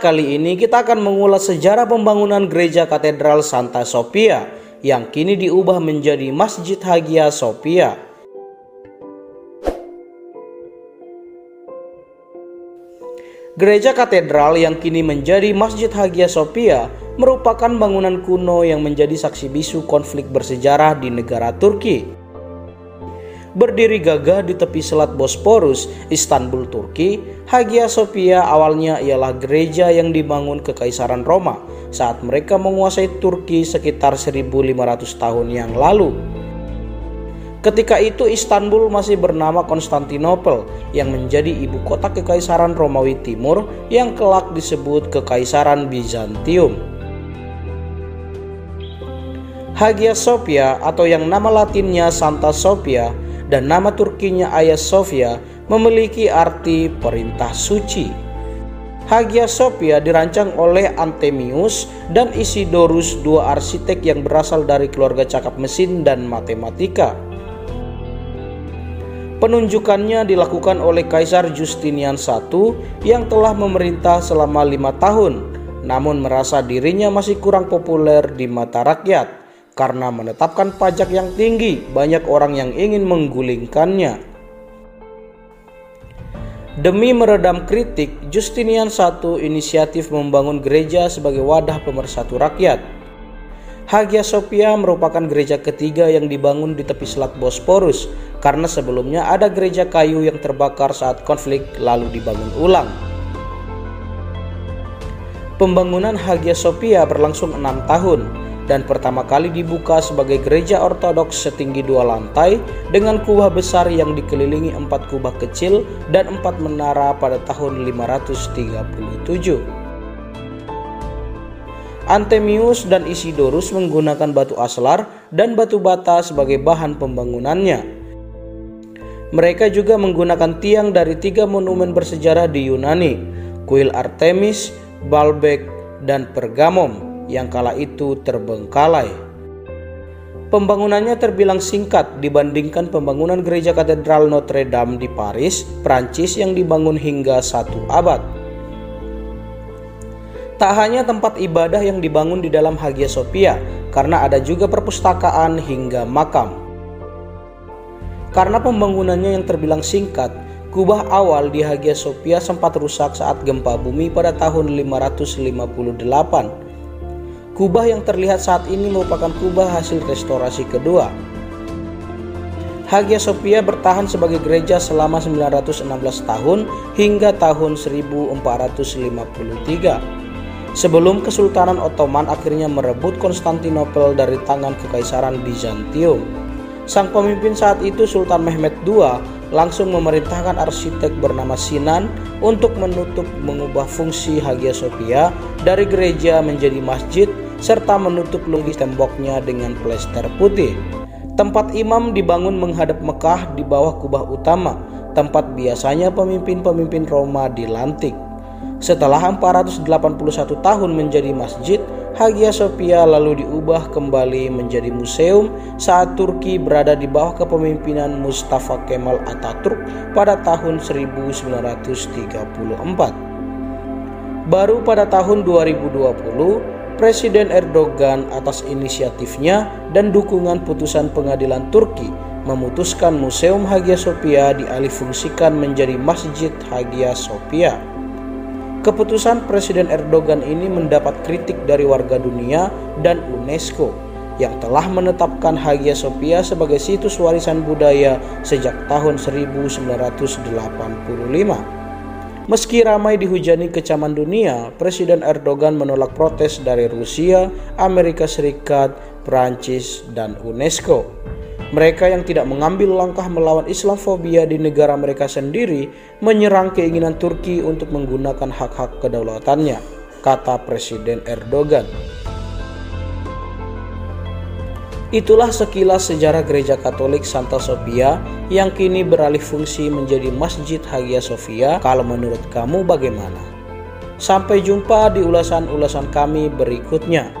kali ini kita akan mengulas sejarah pembangunan gereja katedral Santa Sofia yang kini diubah menjadi Masjid Hagia Sophia. Gereja katedral yang kini menjadi Masjid Hagia Sophia merupakan bangunan kuno yang menjadi saksi bisu konflik bersejarah di negara Turki berdiri gagah di tepi selat Bosporus, Istanbul, Turki, Hagia Sophia awalnya ialah gereja yang dibangun Kekaisaran Roma saat mereka menguasai Turki sekitar 1500 tahun yang lalu. Ketika itu Istanbul masih bernama Konstantinopel yang menjadi ibu kota Kekaisaran Romawi Timur yang kelak disebut Kekaisaran Bizantium. Hagia Sophia atau yang nama latinnya Santa Sophia dan nama Turkinya Hagia Sophia memiliki arti perintah suci. Hagia Sophia dirancang oleh Antemius dan Isidorus, dua arsitek yang berasal dari keluarga cakap mesin dan matematika. Penunjukannya dilakukan oleh Kaisar Justinian I yang telah memerintah selama lima tahun, namun merasa dirinya masih kurang populer di mata rakyat. Karena menetapkan pajak yang tinggi, banyak orang yang ingin menggulingkannya. Demi meredam kritik, Justinian I inisiatif membangun gereja sebagai wadah pemersatu rakyat. Hagia Sophia merupakan gereja ketiga yang dibangun di tepi selat Bosporus karena sebelumnya ada gereja kayu yang terbakar saat konflik lalu dibangun ulang. Pembangunan Hagia Sophia berlangsung enam tahun dan pertama kali dibuka sebagai gereja ortodoks setinggi dua lantai dengan kubah besar yang dikelilingi empat kubah kecil dan empat menara pada tahun 537. Antemius dan Isidorus menggunakan batu aslar dan batu bata sebagai bahan pembangunannya. Mereka juga menggunakan tiang dari tiga monumen bersejarah di Yunani, kuil Artemis, Baalbek, dan Pergamum yang kala itu terbengkalai. Pembangunannya terbilang singkat dibandingkan pembangunan gereja katedral Notre Dame di Paris, Prancis yang dibangun hingga satu abad. Tak hanya tempat ibadah yang dibangun di dalam Hagia Sophia, karena ada juga perpustakaan hingga makam. Karena pembangunannya yang terbilang singkat, kubah awal di Hagia Sophia sempat rusak saat gempa bumi pada tahun 558 Kubah yang terlihat saat ini merupakan kubah hasil restorasi kedua. Hagia Sophia bertahan sebagai gereja selama 916 tahun hingga tahun 1453. Sebelum Kesultanan Ottoman akhirnya merebut Konstantinopel dari tangan Kekaisaran Bizantium. Sang pemimpin saat itu Sultan Mehmed II langsung memerintahkan arsitek bernama Sinan untuk menutup mengubah fungsi Hagia Sophia dari gereja menjadi masjid serta menutup lungis temboknya dengan plester putih. Tempat imam dibangun menghadap Mekah di bawah kubah utama, tempat biasanya pemimpin-pemimpin Roma dilantik. Setelah 481 tahun menjadi masjid, Hagia Sophia lalu diubah kembali menjadi museum saat Turki berada di bawah kepemimpinan Mustafa Kemal Atatürk pada tahun 1934. Baru pada tahun 2020, Presiden Erdogan atas inisiatifnya dan dukungan putusan pengadilan Turki memutuskan Museum Hagia Sophia dialihfungsikan menjadi Masjid Hagia Sophia. Keputusan Presiden Erdogan ini mendapat kritik dari warga dunia dan UNESCO yang telah menetapkan Hagia Sophia sebagai situs warisan budaya sejak tahun 1985. Meski ramai dihujani kecaman dunia, Presiden Erdogan menolak protes dari Rusia, Amerika Serikat, Prancis, dan UNESCO. Mereka yang tidak mengambil langkah melawan Islamfobia di negara mereka sendiri menyerang keinginan Turki untuk menggunakan hak-hak kedaulatannya, kata Presiden Erdogan. Itulah sekilas sejarah gereja Katolik Santa Sofia yang kini beralih fungsi menjadi Masjid Hagia Sophia. Kalau menurut kamu bagaimana? Sampai jumpa di ulasan-ulasan kami berikutnya.